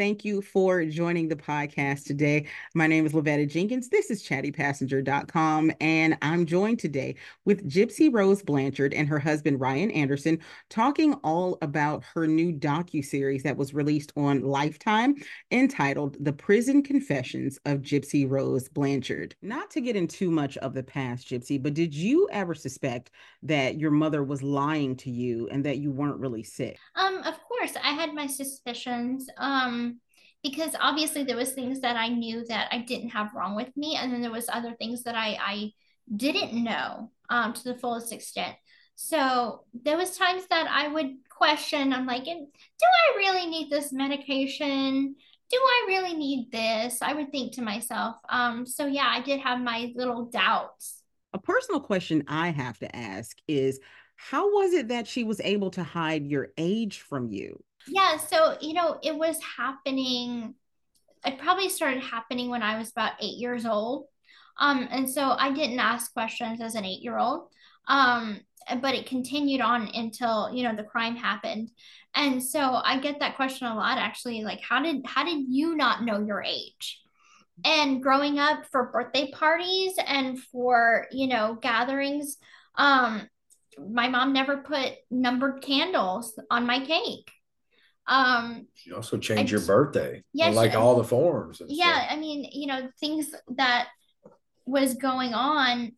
Thank you for joining the podcast today. My name is Lavetta Jenkins. This is chattypassenger.com, and I'm joined today with Gypsy Rose Blanchard and her husband Ryan Anderson talking all about her new docu-series that was released on Lifetime entitled The Prison Confessions of Gypsy Rose Blanchard. Not to get in too much of the past, Gypsy, but did you ever suspect that your mother was lying to you and that you weren't really sick? Um, of course, I had my suspicions. Um, because obviously there was things that I knew that I didn't have wrong with me, and then there was other things that I I didn't know um, to the fullest extent. So there was times that I would question. I'm like, do I really need this medication? Do I really need this? I would think to myself. Um, so yeah, I did have my little doubts. A personal question I have to ask is how was it that she was able to hide your age from you? Yeah, so you know, it was happening. It probably started happening when I was about eight years old. Um, and so I didn't ask questions as an eight year old. Um, but it continued on until you know the crime happened. And so I get that question a lot actually, like how did how did you not know your age? And growing up for birthday parties and for, you know, gatherings, um, my mom never put numbered candles on my cake. Um, you also changed your birthday. Yes, like all the forms. Yeah, stuff. I mean, you know, things that was going on,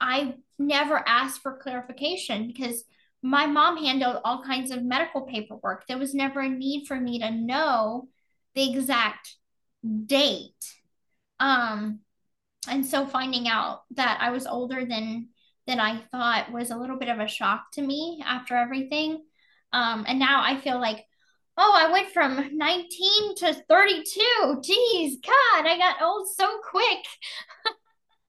I never asked for clarification because my mom handled all kinds of medical paperwork. There was never a need for me to know the exact date. Um, and so finding out that I was older than than I thought was a little bit of a shock to me after everything. Um, and now I feel like, oh, I went from 19 to 32. Geez, God, I got old so quick.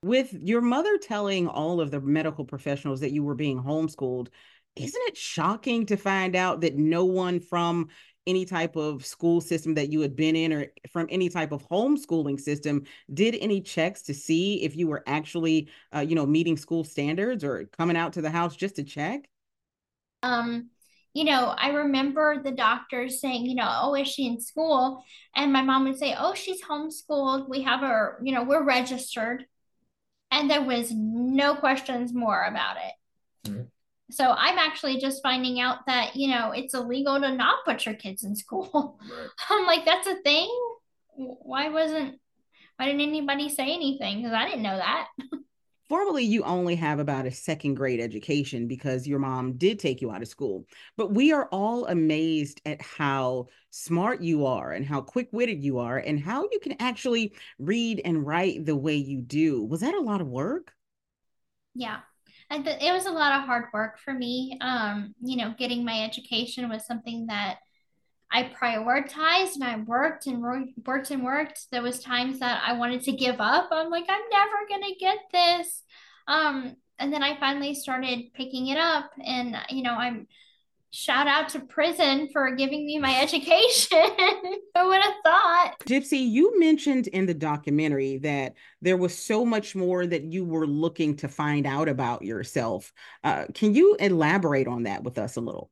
With your mother telling all of the medical professionals that you were being homeschooled, isn't it shocking to find out that no one from any type of school system that you had been in or from any type of homeschooling system did any checks to see if you were actually uh, you know meeting school standards or coming out to the house just to check um you know i remember the doctors saying you know oh is she in school and my mom would say oh she's homeschooled we have her you know we're registered and there was no questions more about it mm-hmm. So I'm actually just finding out that, you know, it's illegal to not put your kids in school. Right. I'm like, that's a thing. Why wasn't, why didn't anybody say anything? Because I didn't know that. Formally, you only have about a second grade education because your mom did take you out of school. But we are all amazed at how smart you are and how quick witted you are and how you can actually read and write the way you do. Was that a lot of work? Yeah, it was a lot of hard work for me. Um, you know, getting my education was something that I prioritized and I worked and worked and worked. There was times that I wanted to give up. I'm like, I'm never gonna get this. Um, and then I finally started picking it up, and you know, I'm shout out to prison for giving me my education. Who would have thought? Gypsy, you mentioned in the documentary that there was so much more that you were looking to find out about yourself. Uh, can you elaborate on that with us a little?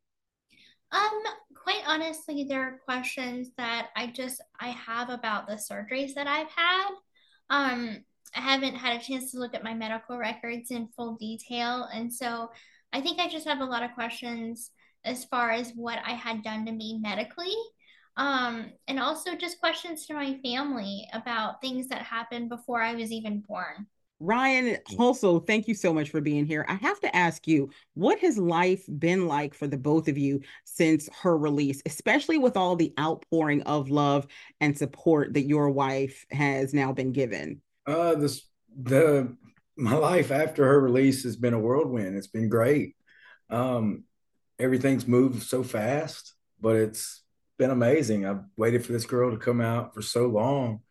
Um, quite honestly, there are questions that I just I have about the surgeries that I've had. Um, I haven't had a chance to look at my medical records in full detail, and so I think I just have a lot of questions as far as what I had done to me medically. Um, and also just questions to my family about things that happened before I was even born. Ryan, also, thank you so much for being here. I have to ask you, what has life been like for the both of you since her release, especially with all the outpouring of love and support that your wife has now been given? Uh, this the my life after her release has been a whirlwind. It's been great. Um, everything's moved so fast, but it's been amazing. I've waited for this girl to come out for so long.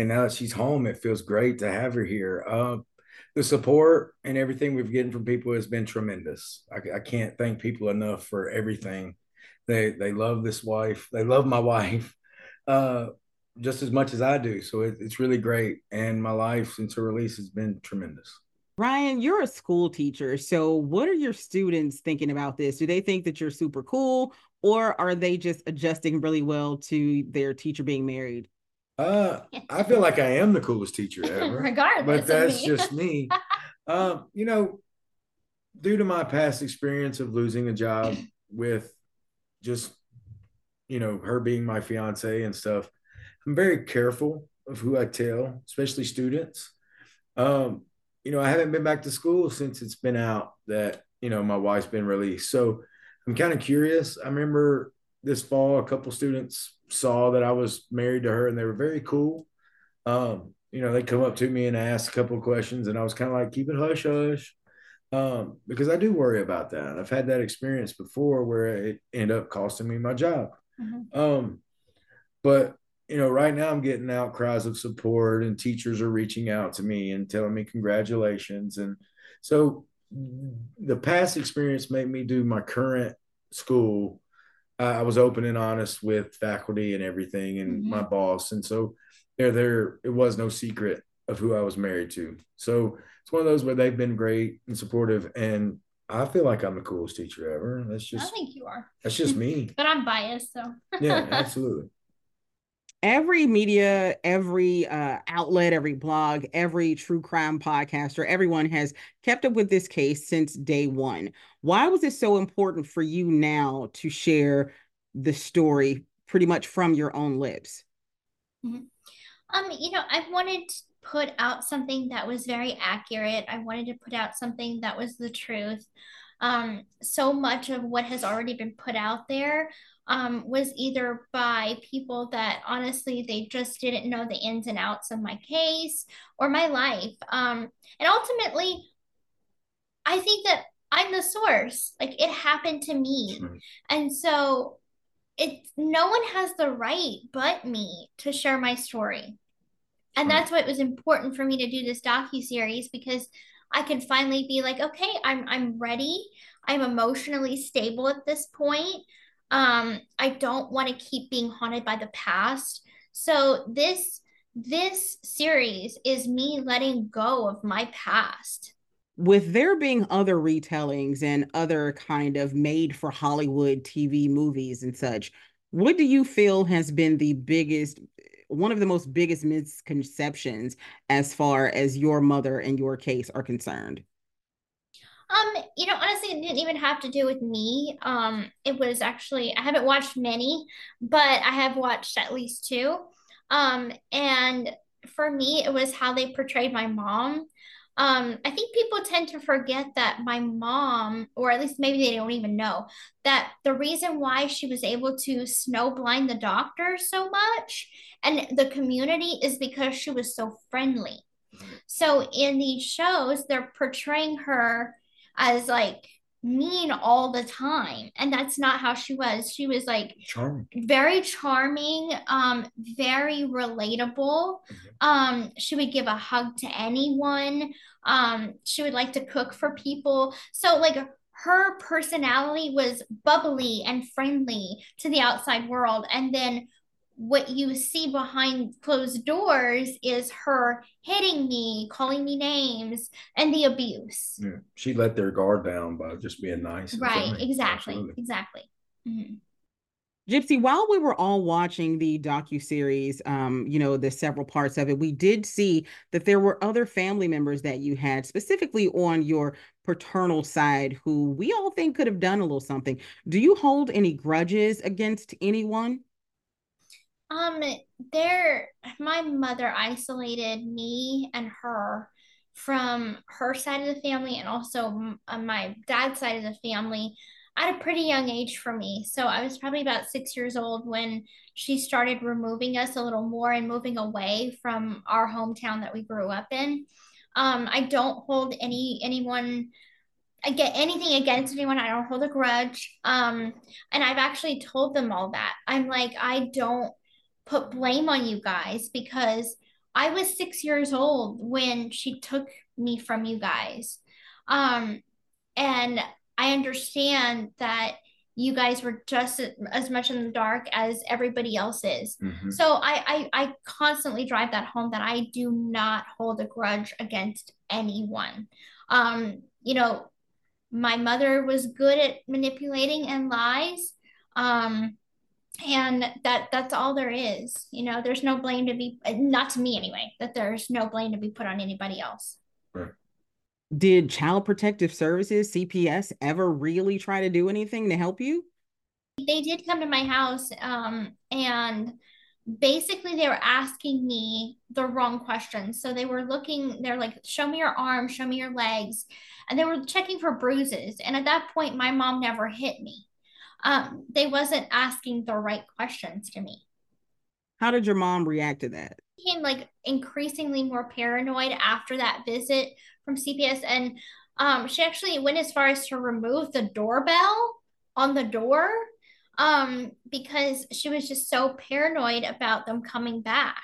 And now that she's home, it feels great to have her here. Uh, the support and everything we've gotten from people has been tremendous. I, I, can't thank people enough for everything. They they love this wife. They love my wife uh, just as much as I do. So it, it's really great. And my life since her release has been tremendous. Ryan, you're a school teacher. So, what are your students thinking about this? Do they think that you're super cool, or are they just adjusting really well to their teacher being married? Uh, I feel like I am the coolest teacher ever, regardless. But that's just me. um, you know, due to my past experience of losing a job with just, you know, her being my fiance and stuff, I'm very careful of who I tell, especially students. Um, you know, I haven't been back to school since it's been out that, you know, my wife's been released. So I'm kind of curious. I remember this fall, a couple students saw that I was married to her and they were very cool. Um, you know, they come up to me and ask a couple of questions, and I was kind of like, keep it hush hush. Um, because I do worry about that. I've had that experience before where it ended up costing me my job. Mm-hmm. Um, but you know, right now I'm getting outcries of support and teachers are reaching out to me and telling me congratulations. And so the past experience made me do my current school. I was open and honest with faculty and everything and mm-hmm. my boss. And so there, there, it was no secret of who I was married to. So it's one of those where they've been great and supportive. And I feel like I'm the coolest teacher ever. That's just, I think you are. That's just me. but I'm biased. So, yeah, absolutely every media, every uh, outlet, every blog, every true crime podcaster, everyone has kept up with this case since day one. Why was it so important for you now to share the story pretty much from your own lips? Mm-hmm. Um, you know, I wanted to put out something that was very accurate. I wanted to put out something that was the truth. Um, so much of what has already been put out there um, was either by people that honestly they just didn't know the ins and outs of my case or my life. Um, and ultimately, I think that I'm the source. Like it happened to me. And so it's no one has the right but me to share my story. And that's why it was important for me to do this docu series because I could finally be like, okay, I'm I'm ready. I'm emotionally stable at this point. Um, I don't want to keep being haunted by the past. So this this series is me letting go of my past. With there being other retellings and other kind of made for Hollywood TV movies and such, what do you feel has been the biggest one of the most biggest misconceptions as far as your mother and your case are concerned? Um, you know, honestly, it didn't even have to do with me. Um, it was actually I haven't watched many, but I have watched at least two. Um, and for me, it was how they portrayed my mom. Um, I think people tend to forget that my mom, or at least maybe they don't even know, that the reason why she was able to snowblind the doctor so much and the community is because she was so friendly. So in these shows, they're portraying her as like mean all the time. And that's not how she was. She was like charming. very charming um very relatable. Mm-hmm. um she would give a hug to anyone. Um she would like to cook for people. So like her personality was bubbly and friendly to the outside world. And then what you see behind closed doors is her hitting me, calling me names, and the abuse. Yeah. She let their guard down by just being nice. Right, exactly. Absolutely. Exactly. Mm-hmm. Gypsy, while we were all watching the docu series, um, you know, the several parts of it, we did see that there were other family members that you had, specifically on your paternal side, who we all think could have done a little something. Do you hold any grudges against anyone? Um, there, my mother isolated me and her from her side of the family and also uh, my dad's side of the family at a pretty young age for me. So I was probably about six years old when she started removing us a little more and moving away from our hometown that we grew up in. Um, I don't hold any anyone I get anything against anyone. I don't hold a grudge. Um, and I've actually told them all that. I'm like, I don't put blame on you guys because I was six years old when she took me from you guys. Um, and I understand that you guys were just as much in the dark as everybody else is. Mm-hmm. So I, I I constantly drive that home that I do not hold a grudge against anyone. Um, you know, my mother was good at manipulating and lies. Um, and that that's all there is. You know, there's no blame to be not to me anyway, that there's no blame to be put on anybody else. Right. Did Child Protective Services, CPS, ever really try to do anything to help you? They did come to my house um, and basically they were asking me the wrong questions. So they were looking, they're like, show me your arms, show me your legs. And they were checking for bruises. And at that point, my mom never hit me. Um, they wasn't asking the right questions to me. How did your mom react to that? Became like increasingly more paranoid after that visit from CPS. And um, she actually went as far as to remove the doorbell on the door um, because she was just so paranoid about them coming back.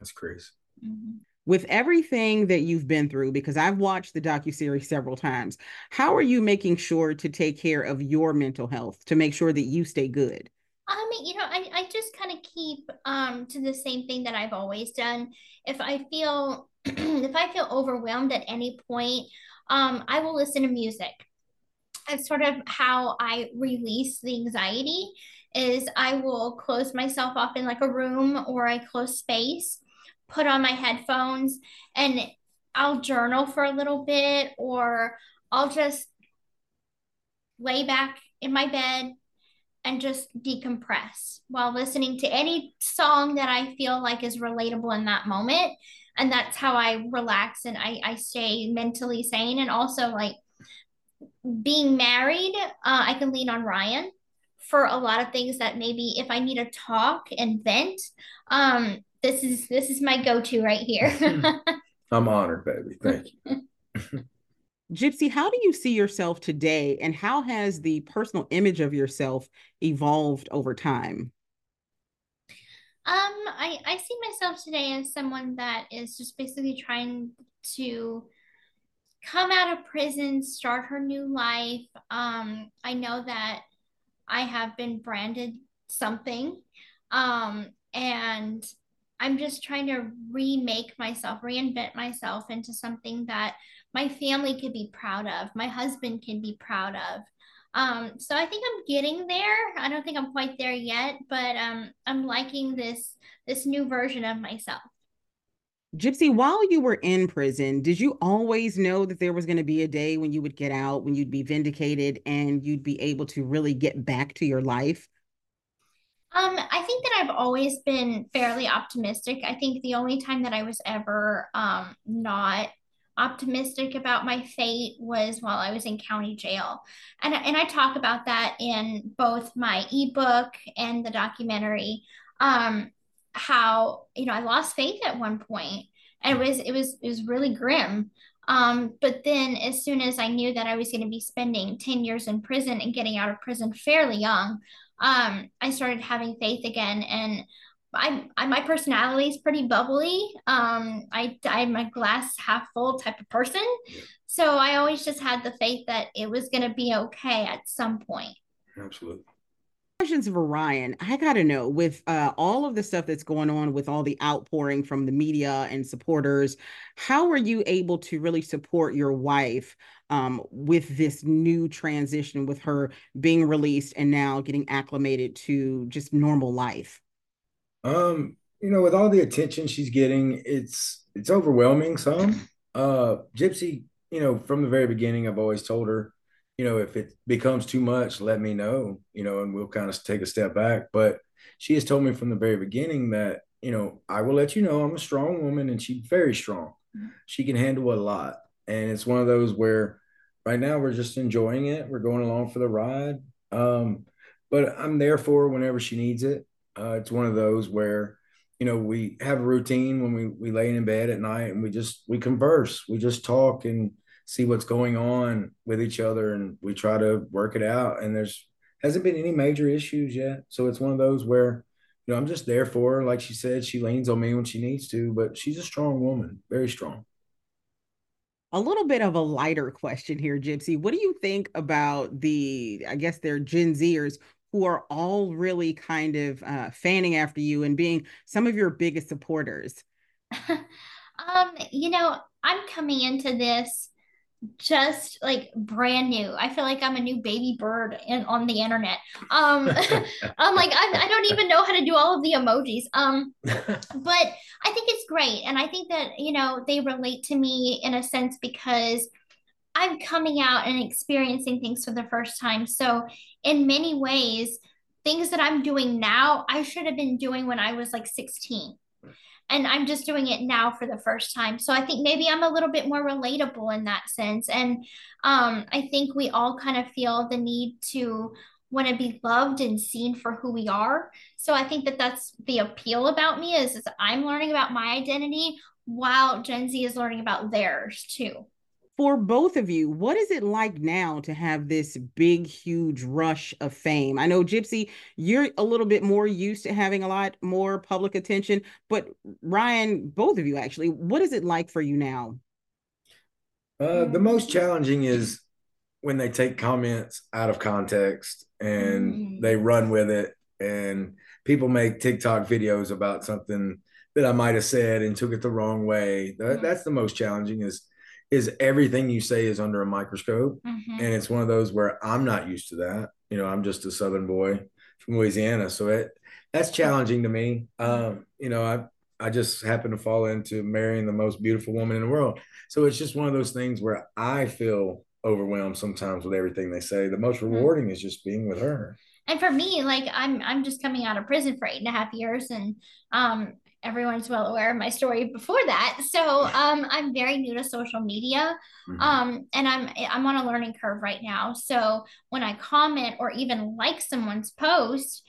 That's crazy. Mm-hmm. With everything that you've been through, because I've watched the docu series several times, how are you making sure to take care of your mental health to make sure that you stay good? I mean, you know, I, I just kind of keep um to the same thing that I've always done. If I feel if I feel overwhelmed at any point, um, I will listen to music. It's sort of how I release the anxiety is I will close myself off in like a room or I close space, put on my headphones and I'll journal for a little bit or I'll just lay back in my bed and just decompress while listening to any song that I feel like is relatable in that moment. And that's how i relax and i i stay mentally sane and also like being married uh, i can lean on ryan for a lot of things that maybe if i need to talk and vent um this is this is my go-to right here i'm honored baby thank you Gypsy, how do you see yourself today and how has the personal image of yourself evolved over time? Um, I, I see myself today as someone that is just basically trying to come out of prison, start her new life. Um, I know that I have been branded something. Um, and I'm just trying to remake myself, reinvent myself into something that my family could be proud of, my husband can be proud of. Um, so I think I'm getting there. I don't think I'm quite there yet, but um, I'm liking this this new version of myself. Gypsy, while you were in prison, did you always know that there was going to be a day when you would get out, when you'd be vindicated, and you'd be able to really get back to your life? Um, I think that I've always been fairly optimistic. I think the only time that I was ever um, not optimistic about my fate was while I was in county jail. And, and I talk about that in both my ebook and the documentary. Um, how, you know, I lost faith at one point and it was, it was, it was really grim. Um, but then as soon as I knew that I was going to be spending 10 years in prison and getting out of prison fairly young, um, I started having faith again. And I, I my personality is pretty bubbly. Um, I I'm a glass half full type of person, so I always just had the faith that it was going to be okay at some point. Absolutely. Questions for Ryan. I got to know with uh, all of the stuff that's going on with all the outpouring from the media and supporters, how are you able to really support your wife um, with this new transition with her being released and now getting acclimated to just normal life? Um, you know, with all the attention she's getting, it's it's overwhelming some. Uh Gypsy, you know, from the very beginning, I've always told her, you know, if it becomes too much, let me know, you know, and we'll kind of take a step back. But she has told me from the very beginning that, you know, I will let you know I'm a strong woman and she's very strong. She can handle a lot. And it's one of those where right now we're just enjoying it. We're going along for the ride. Um, but I'm there for her whenever she needs it. Uh, it's one of those where, you know, we have a routine when we we lay in bed at night and we just we converse, we just talk and see what's going on with each other, and we try to work it out. And there's hasn't been any major issues yet, so it's one of those where, you know, I'm just there for her. Like she said, she leans on me when she needs to, but she's a strong woman, very strong. a little bit of a lighter question here, Gypsy. What do you think about the, I guess they're Gen Zers who are all really kind of uh, fanning after you and being some of your biggest supporters? um, you know, I'm coming into this just like brand new. I feel like I'm a new baby bird in, on the internet. Um, I'm like I, I don't even know how to do all of the emojis. Um, but I think it's great, and I think that you know they relate to me in a sense because I'm coming out and experiencing things for the first time. So in many ways, things that I'm doing now, I should have been doing when I was like 16 and I'm just doing it now for the first time. So I think maybe I'm a little bit more relatable in that sense. And um, I think we all kind of feel the need to want to be loved and seen for who we are. So I think that that's the appeal about me is, is I'm learning about my identity while Gen Z is learning about theirs too for both of you, what is it like now to have this big, huge rush of fame? I know, Gypsy, you're a little bit more used to having a lot more public attention, but Ryan, both of you actually, what is it like for you now? Uh, the most challenging is when they take comments out of context and mm. they run with it, and people make TikTok videos about something that I might have said and took it the wrong way. That, mm. That's the most challenging is is everything you say is under a microscope. Mm-hmm. And it's one of those where I'm not used to that. You know, I'm just a Southern boy from Louisiana. So it that's challenging to me. Um, you know, I I just happen to fall into marrying the most beautiful woman in the world. So it's just one of those things where I feel overwhelmed sometimes with everything they say. The most mm-hmm. rewarding mm-hmm. is just being with her. And for me, like I'm I'm just coming out of prison for eight and a half years and um everyone's well aware of my story before that. So um, I'm very new to social media, mm-hmm. um, and I'm I'm on a learning curve right now. So when I comment or even like someone's post,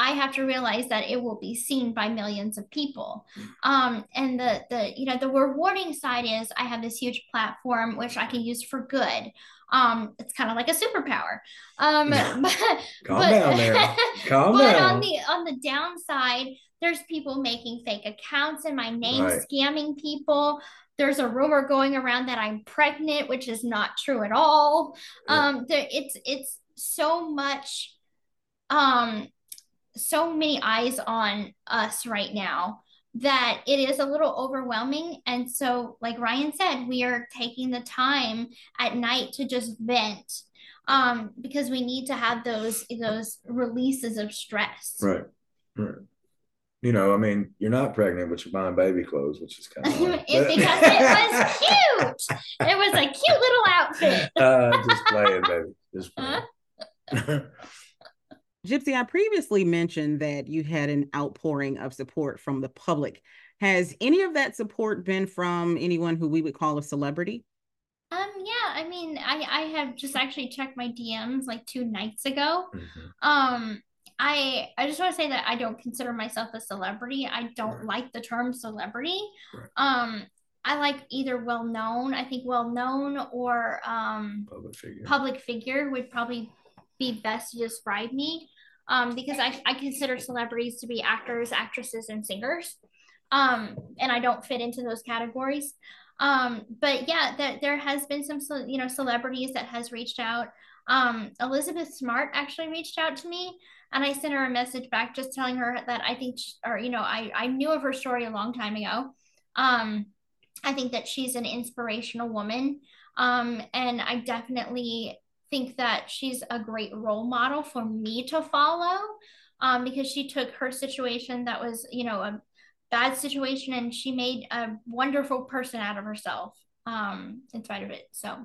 I have to realize that it will be seen by millions of people. Mm-hmm. Um, and the the you know the rewarding side is I have this huge platform which I can use for good. Um, it's kind of like a superpower. Um, but, Calm but, down there. Calm but down. on the on the downside, there's people making fake accounts in my name, right. scamming people. There's a rumor going around that I'm pregnant, which is not true at all. Yeah. Um, there, it's it's so much, um, so many eyes on us right now that it is a little overwhelming. And so, like Ryan said, we are taking the time at night to just vent um, because we need to have those those releases of stress. Right. Right you know, I mean, you're not pregnant, but you're buying baby clothes, which is kind of because it was cute. It was a cute little outfit. uh, just playing, baby. Just playing. Gypsy, I previously mentioned that you had an outpouring of support from the public. Has any of that support been from anyone who we would call a celebrity? Um, yeah, I mean, I I have just actually checked my DMs like two nights ago. Mm-hmm. Um, I I just want to say that I don't consider myself a celebrity. I don't right. like the term celebrity. Right. Um, I like either well known. I think well known or um, public figure. Public figure would probably be best to describe me. Um, because I, I consider celebrities to be actors, actresses, and singers. Um, and I don't fit into those categories. Um, but yeah, that there has been some, you know, celebrities that has reached out. Um, Elizabeth Smart actually reached out to me and I sent her a message back just telling her that I think, she, or, you know, I, I knew of her story a long time ago. Um, I think that she's an inspirational woman. Um, and I definitely think that she's a great role model for me to follow um, because she took her situation that was, you know, a bad situation and she made a wonderful person out of herself um, in spite of it. So,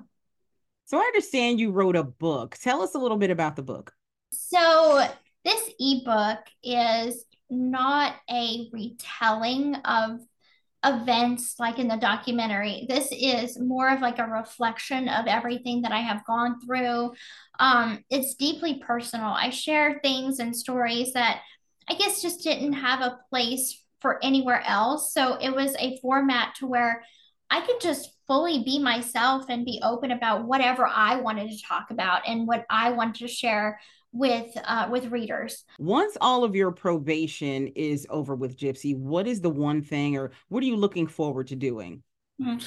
so I understand you wrote a book. Tell us a little bit about the book. So this ebook is not a retelling of events like in the documentary. This is more of like a reflection of everything that I have gone through. Um, it's deeply personal. I share things and stories that I guess just didn't have a place for anywhere else. So it was a format to where I could just fully be myself and be open about whatever I wanted to talk about and what I wanted to share with uh, with readers. Once all of your probation is over with Gypsy, what is the one thing, or what are you looking forward to doing? Mm-hmm.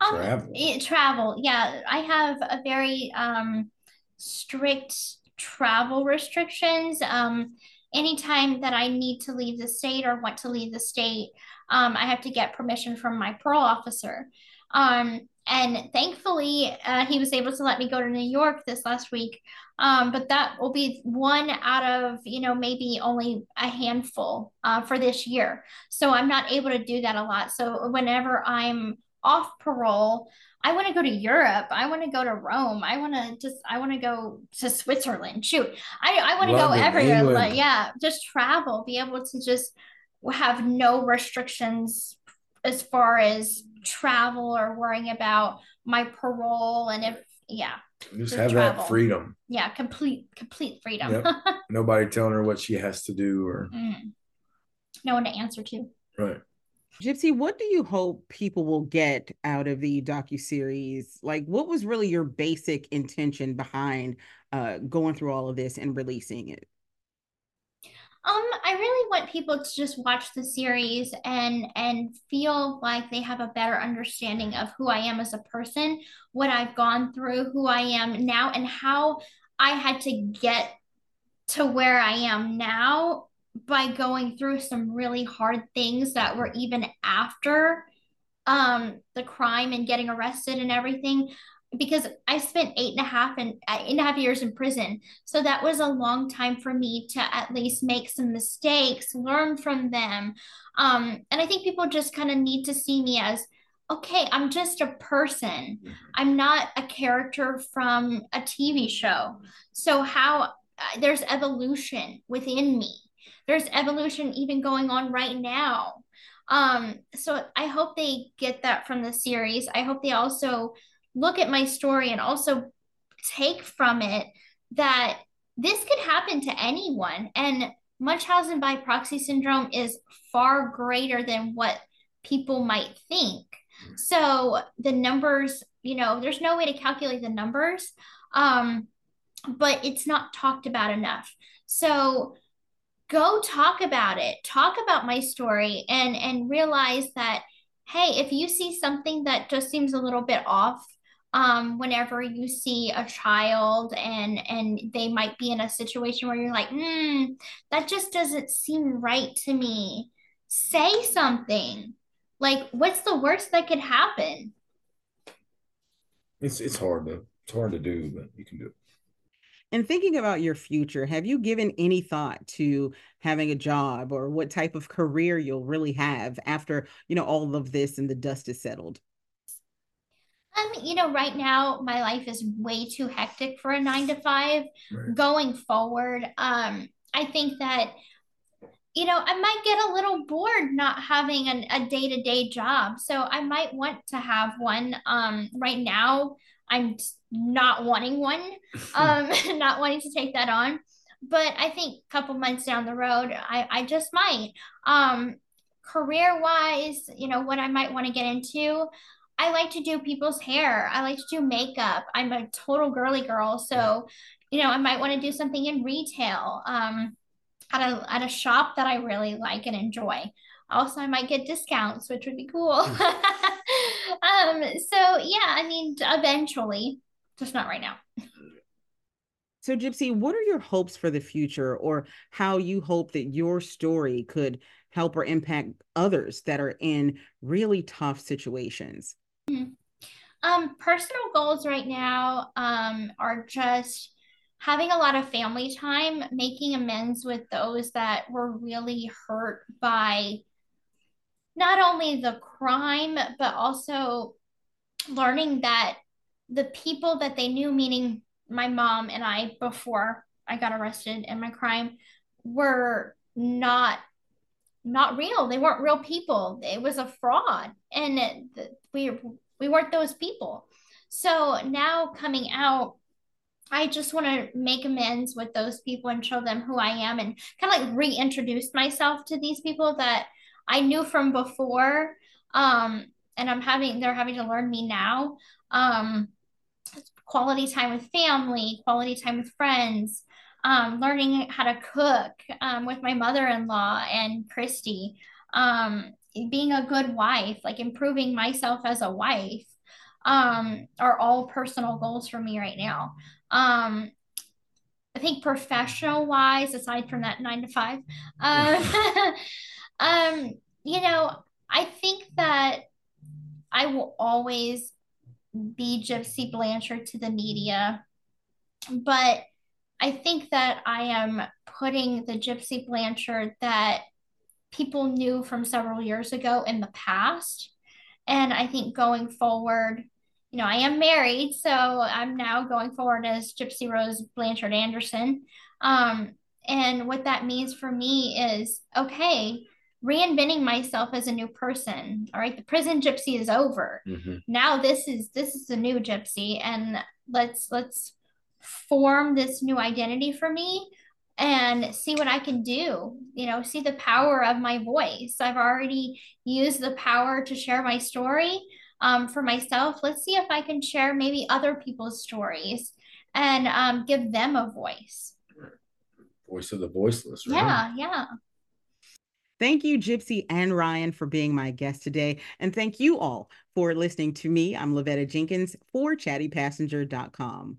Um, travel. It, travel. Yeah, I have a very um strict travel restrictions. Um, anytime that I need to leave the state or want to leave the state, um, I have to get permission from my parole officer. Um, and thankfully, uh, he was able to let me go to New York this last week. Um, but that will be one out of, you know, maybe only a handful uh, for this year. So I'm not able to do that a lot. So whenever I'm off parole, I want to go to Europe. I want to go to Rome. I want to just, I want to go to Switzerland. Shoot, I, I want to go everywhere. Like, yeah, just travel, be able to just have no restrictions as far as travel or worrying about my parole and if yeah. Just have travel. that freedom. Yeah complete complete freedom. Yep. nobody telling her what she has to do or mm. no one to answer to. Right. Gypsy what do you hope people will get out of the docu-series? Like what was really your basic intention behind uh, going through all of this and releasing it um, I really want people to just watch the series and and feel like they have a better understanding of who I am as a person, what I've gone through, who I am now, and how I had to get to where I am now by going through some really hard things that were even after um the crime and getting arrested and everything because I spent eight and a half and uh, eight and a half years in prison. So that was a long time for me to at least make some mistakes, learn from them. Um, and I think people just kind of need to see me as okay, I'm just a person. Mm-hmm. I'm not a character from a TV show. So, how uh, there's evolution within me, there's evolution even going on right now. Um, so I hope they get that from the series. I hope they also look at my story and also take from it that this could happen to anyone. And Munchausen by proxy syndrome is far greater than what people might think. So the numbers, you know, there's no way to calculate the numbers, um, but it's not talked about enough. So go talk about it. Talk about my story and and realize that hey, if you see something that just seems a little bit off, um, whenever you see a child and and they might be in a situation where you're like, hmm, that just doesn't seem right to me. Say something. Like, what's the worst that could happen? It's it's hard to it's hard to do, but you can do it. And thinking about your future, have you given any thought to having a job or what type of career you'll really have after, you know, all of this and the dust is settled? Um, you know, right now my life is way too hectic for a nine to five. Right. Going forward, um, I think that you know, I might get a little bored not having an, a day to day job. So I might want to have one. Um, right now, I'm not wanting one, um, not wanting to take that on. But I think a couple months down the road, I, I just might. Um, career wise, you know, what I might want to get into, I like to do people's hair. I like to do makeup. I'm a total girly girl. So, you know, I might want to do something in retail um, at, a, at a shop that I really like and enjoy. Also, I might get discounts, which would be cool. um, so, yeah, I mean, eventually, just not right now. So, Gypsy, what are your hopes for the future, or how you hope that your story could help or impact others that are in really tough situations? Mm-hmm. Um, personal goals right now um, are just having a lot of family time, making amends with those that were really hurt by not only the crime, but also learning that the people that they knew, meaning my mom and I before I got arrested in my crime, were not not real. They weren't real people. It was a fraud, and we we weren't those people. So now coming out, I just want to make amends with those people and show them who I am, and kind of like reintroduce myself to these people that I knew from before. Um, and I'm having they're having to learn me now. Um, quality time with family, quality time with friends, um, learning how to cook um, with my mother-in-law and Kristy, um, being a good wife, like improving myself as a wife, um, are all personal goals for me right now. Um, I think professional wise, aside from that nine to five, um, um, you know, I think that I will always be Gypsy Blanchard to the media, but I think that I am putting the Gypsy Blanchard that people knew from several years ago in the past. And I think going forward, you know, I am married, so I'm now going forward as Gypsy Rose Blanchard Anderson. Um, and what that means for me is okay, reinventing myself as a new person. All right, the prison gypsy is over. Mm-hmm. Now this is this is a new gypsy, and let's let's form this new identity for me and see what I can do. You know, see the power of my voice. I've already used the power to share my story um, for myself. Let's see if I can share maybe other people's stories and um, give them a voice. Voice of the voiceless, right? Yeah, yeah. Thank you, Gypsy and Ryan, for being my guest today. And thank you all for listening to me. I'm Lavetta Jenkins for chattypassenger.com.